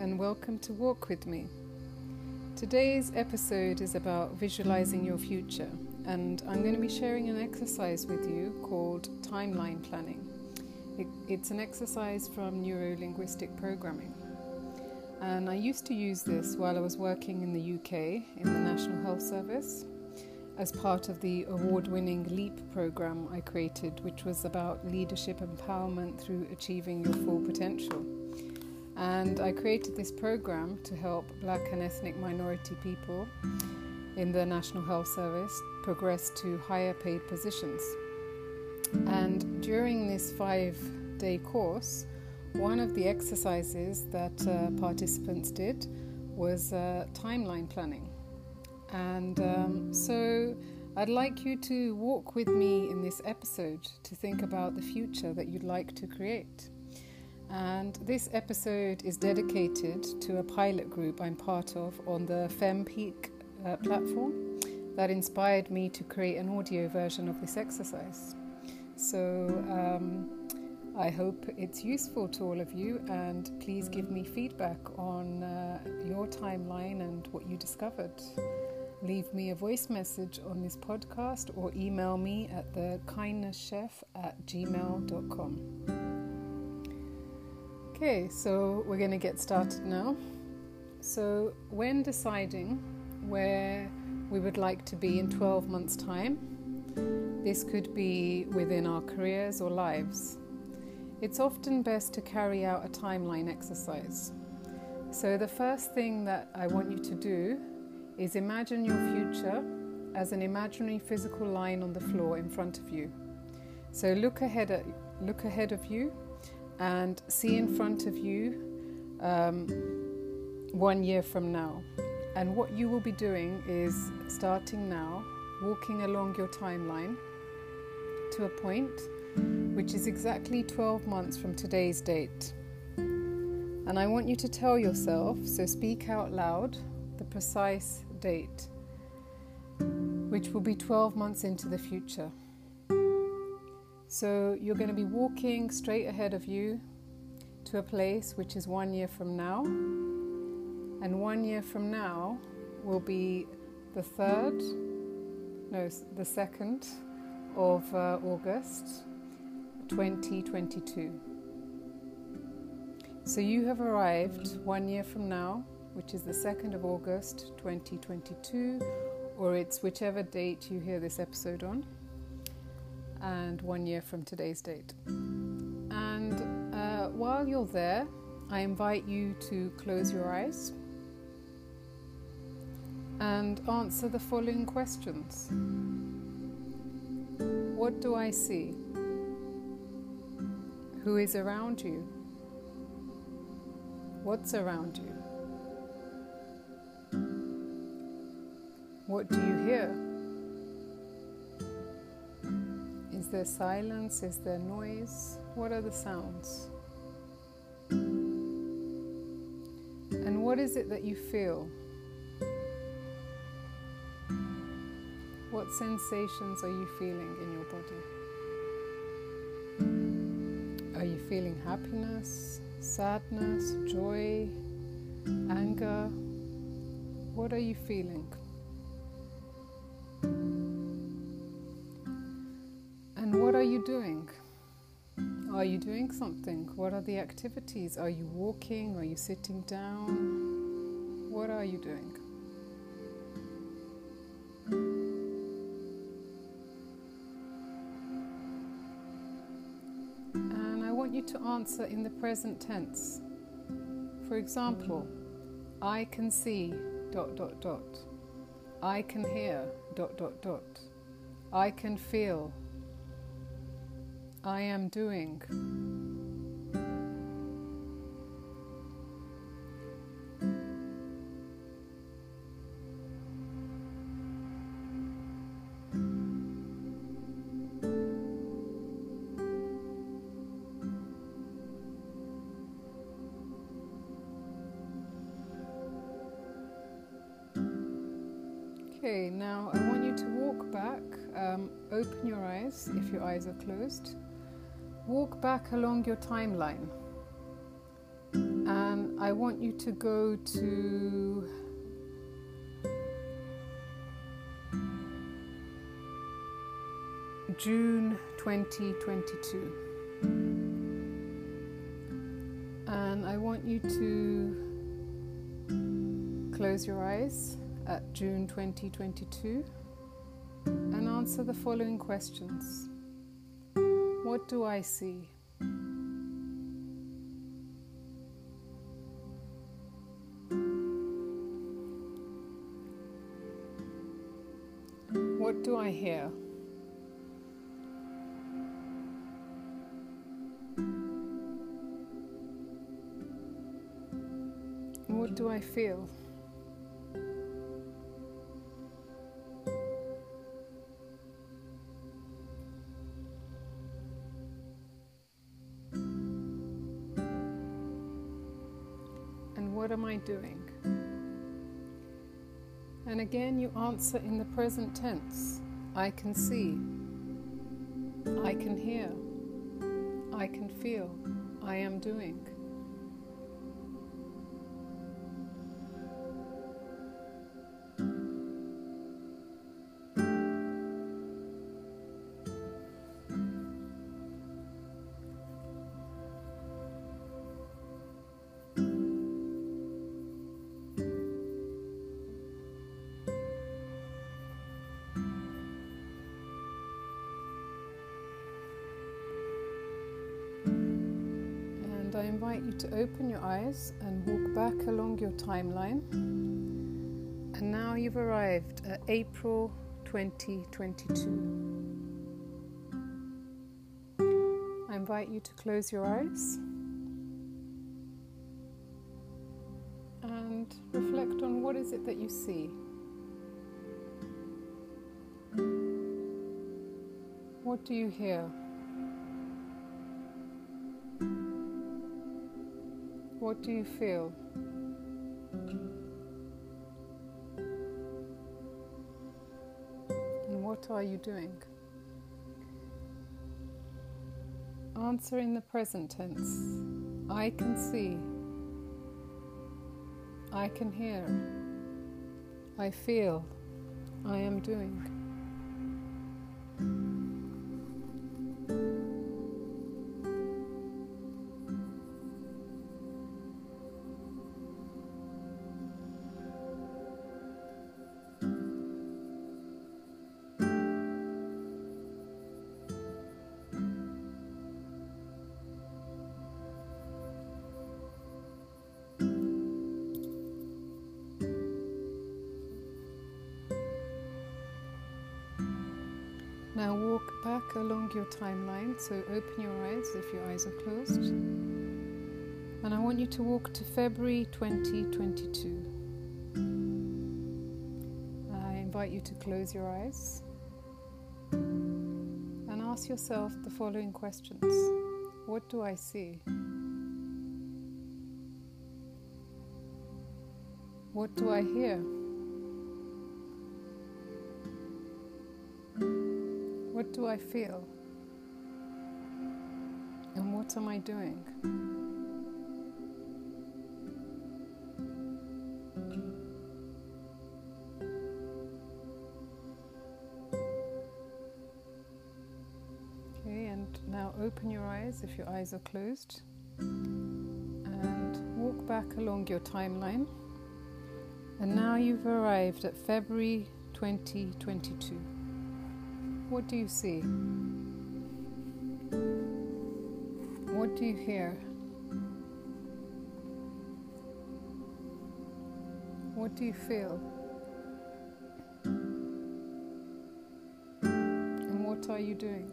and welcome to Walk With Me. Today's episode is about visualizing your future, and I'm going to be sharing an exercise with you called timeline planning. It, it's an exercise from neuro linguistic programming. And I used to use this while I was working in the UK in the National Health Service as part of the award winning LEAP program I created, which was about leadership empowerment through achieving your full potential. And I created this program to help black and ethnic minority people in the National Health Service progress to higher paid positions. And during this five day course, one of the exercises that uh, participants did was uh, timeline planning. And um, so I'd like you to walk with me in this episode to think about the future that you'd like to create. And this episode is dedicated to a pilot group I'm part of on the FemPeak uh, platform that inspired me to create an audio version of this exercise. So um, I hope it's useful to all of you, and please give me feedback on uh, your timeline and what you discovered leave me a voice message on this podcast or email me at the kindnesschef at gmail.com. Okay, so we're going to get started now. So, when deciding where we would like to be in 12 months' time, this could be within our careers or lives. It's often best to carry out a timeline exercise. So, the first thing that I want you to do is imagine your future as an imaginary physical line on the floor in front of you. So look ahead at look ahead of you and see in front of you um, one year from now. And what you will be doing is starting now, walking along your timeline to a point which is exactly 12 months from today's date. And I want you to tell yourself, so speak out loud, the precise date, which will be 12 months into the future. So you're going to be walking straight ahead of you to a place which is one year from now. And one year from now will be the third, no, the second of uh, August 2022. So you have arrived one year from now which is the 2nd of August 2022, or it's whichever date you hear this episode on, and one year from today's date. And uh, while you're there, I invite you to close your eyes and answer the following questions What do I see? Who is around you? What's around you? What do you hear? There silence? Is there noise? What are the sounds? And what is it that you feel? What sensations are you feeling in your body? Are you feeling happiness, sadness, joy, anger? What are you feeling? Doing something? What are the activities? Are you walking? Are you sitting down? What are you doing? And I want you to answer in the present tense. For example, I can see dot dot dot. I can hear dot dot dot. I can feel I am doing. Okay, now I want you to walk back. Um, open your eyes if your eyes are closed. Walk back along your timeline. And I want you to go to June 2022. And I want you to close your eyes at June 2022 and answer the following questions What do I see? What do I hear? What do I feel? Doing? And again, you answer in the present tense I can see, I can hear, I can feel, I am doing. Invite you to open your eyes and walk back along your timeline. And now you've arrived at April 2022. I invite you to close your eyes and reflect on what is it that you see. What do you hear? What do you feel? And what are you doing? Answer in the present tense. I can see. I can hear. I feel. I am doing. Now walk back along your timeline. So open your eyes if your eyes are closed. And I want you to walk to February 2022. I invite you to close your eyes and ask yourself the following questions What do I see? What do I hear? What do I feel? And what am I doing? Okay, and now open your eyes if your eyes are closed and walk back along your timeline. And now you've arrived at February 2022. What do you see? What do you hear? What do you feel? And what are you doing?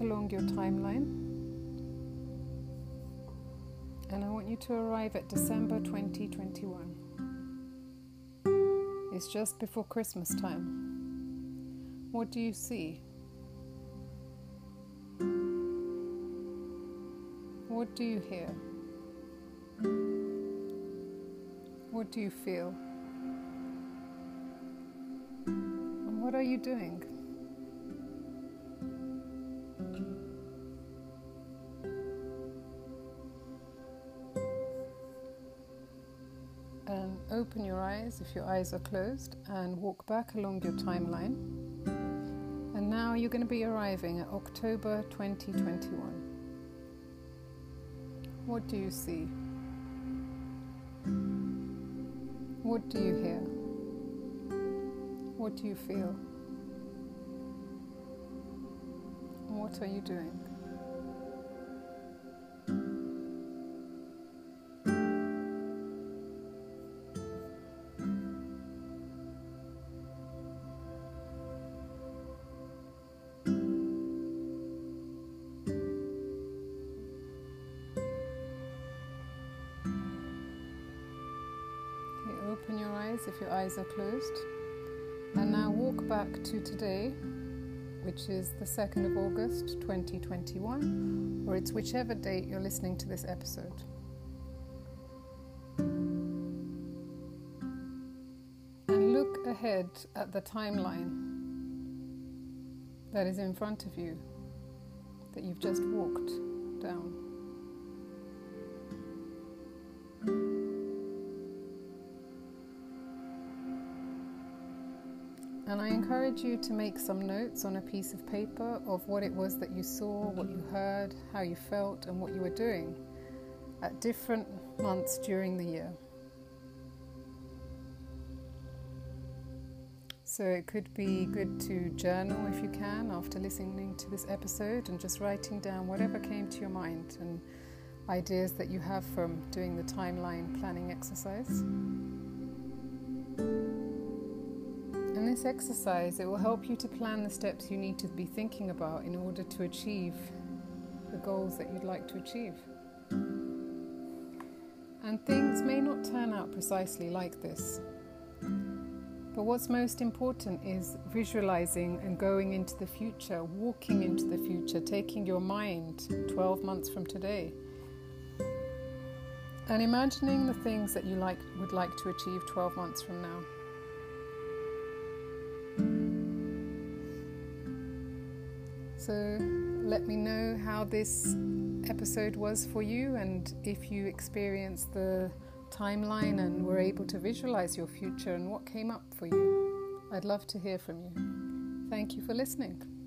Along your timeline. And I want you to arrive at December 2021. It's just before Christmas time. What do you see? What do you hear? What do you feel? And what are you doing? Eyes if your eyes are closed and walk back along your timeline. And now you're going to be arriving at October 2021. What do you see? What do you hear? What do you feel? What are you doing? Eyes if your eyes are closed. And now walk back to today, which is the 2nd of August 2021, or it's whichever date you're listening to this episode. And look ahead at the timeline that is in front of you, that you've just walked down. And I encourage you to make some notes on a piece of paper of what it was that you saw, what you heard, how you felt, and what you were doing at different months during the year. So it could be good to journal if you can after listening to this episode and just writing down whatever came to your mind and ideas that you have from doing the timeline planning exercise. This exercise, it will help you to plan the steps you need to be thinking about in order to achieve the goals that you'd like to achieve. And things may not turn out precisely like this. But what's most important is visualizing and going into the future, walking into the future, taking your mind 12 months from today. And imagining the things that you like, would like to achieve 12 months from now. So let me know how this episode was for you and if you experienced the timeline and were able to visualize your future and what came up for you. I'd love to hear from you. Thank you for listening.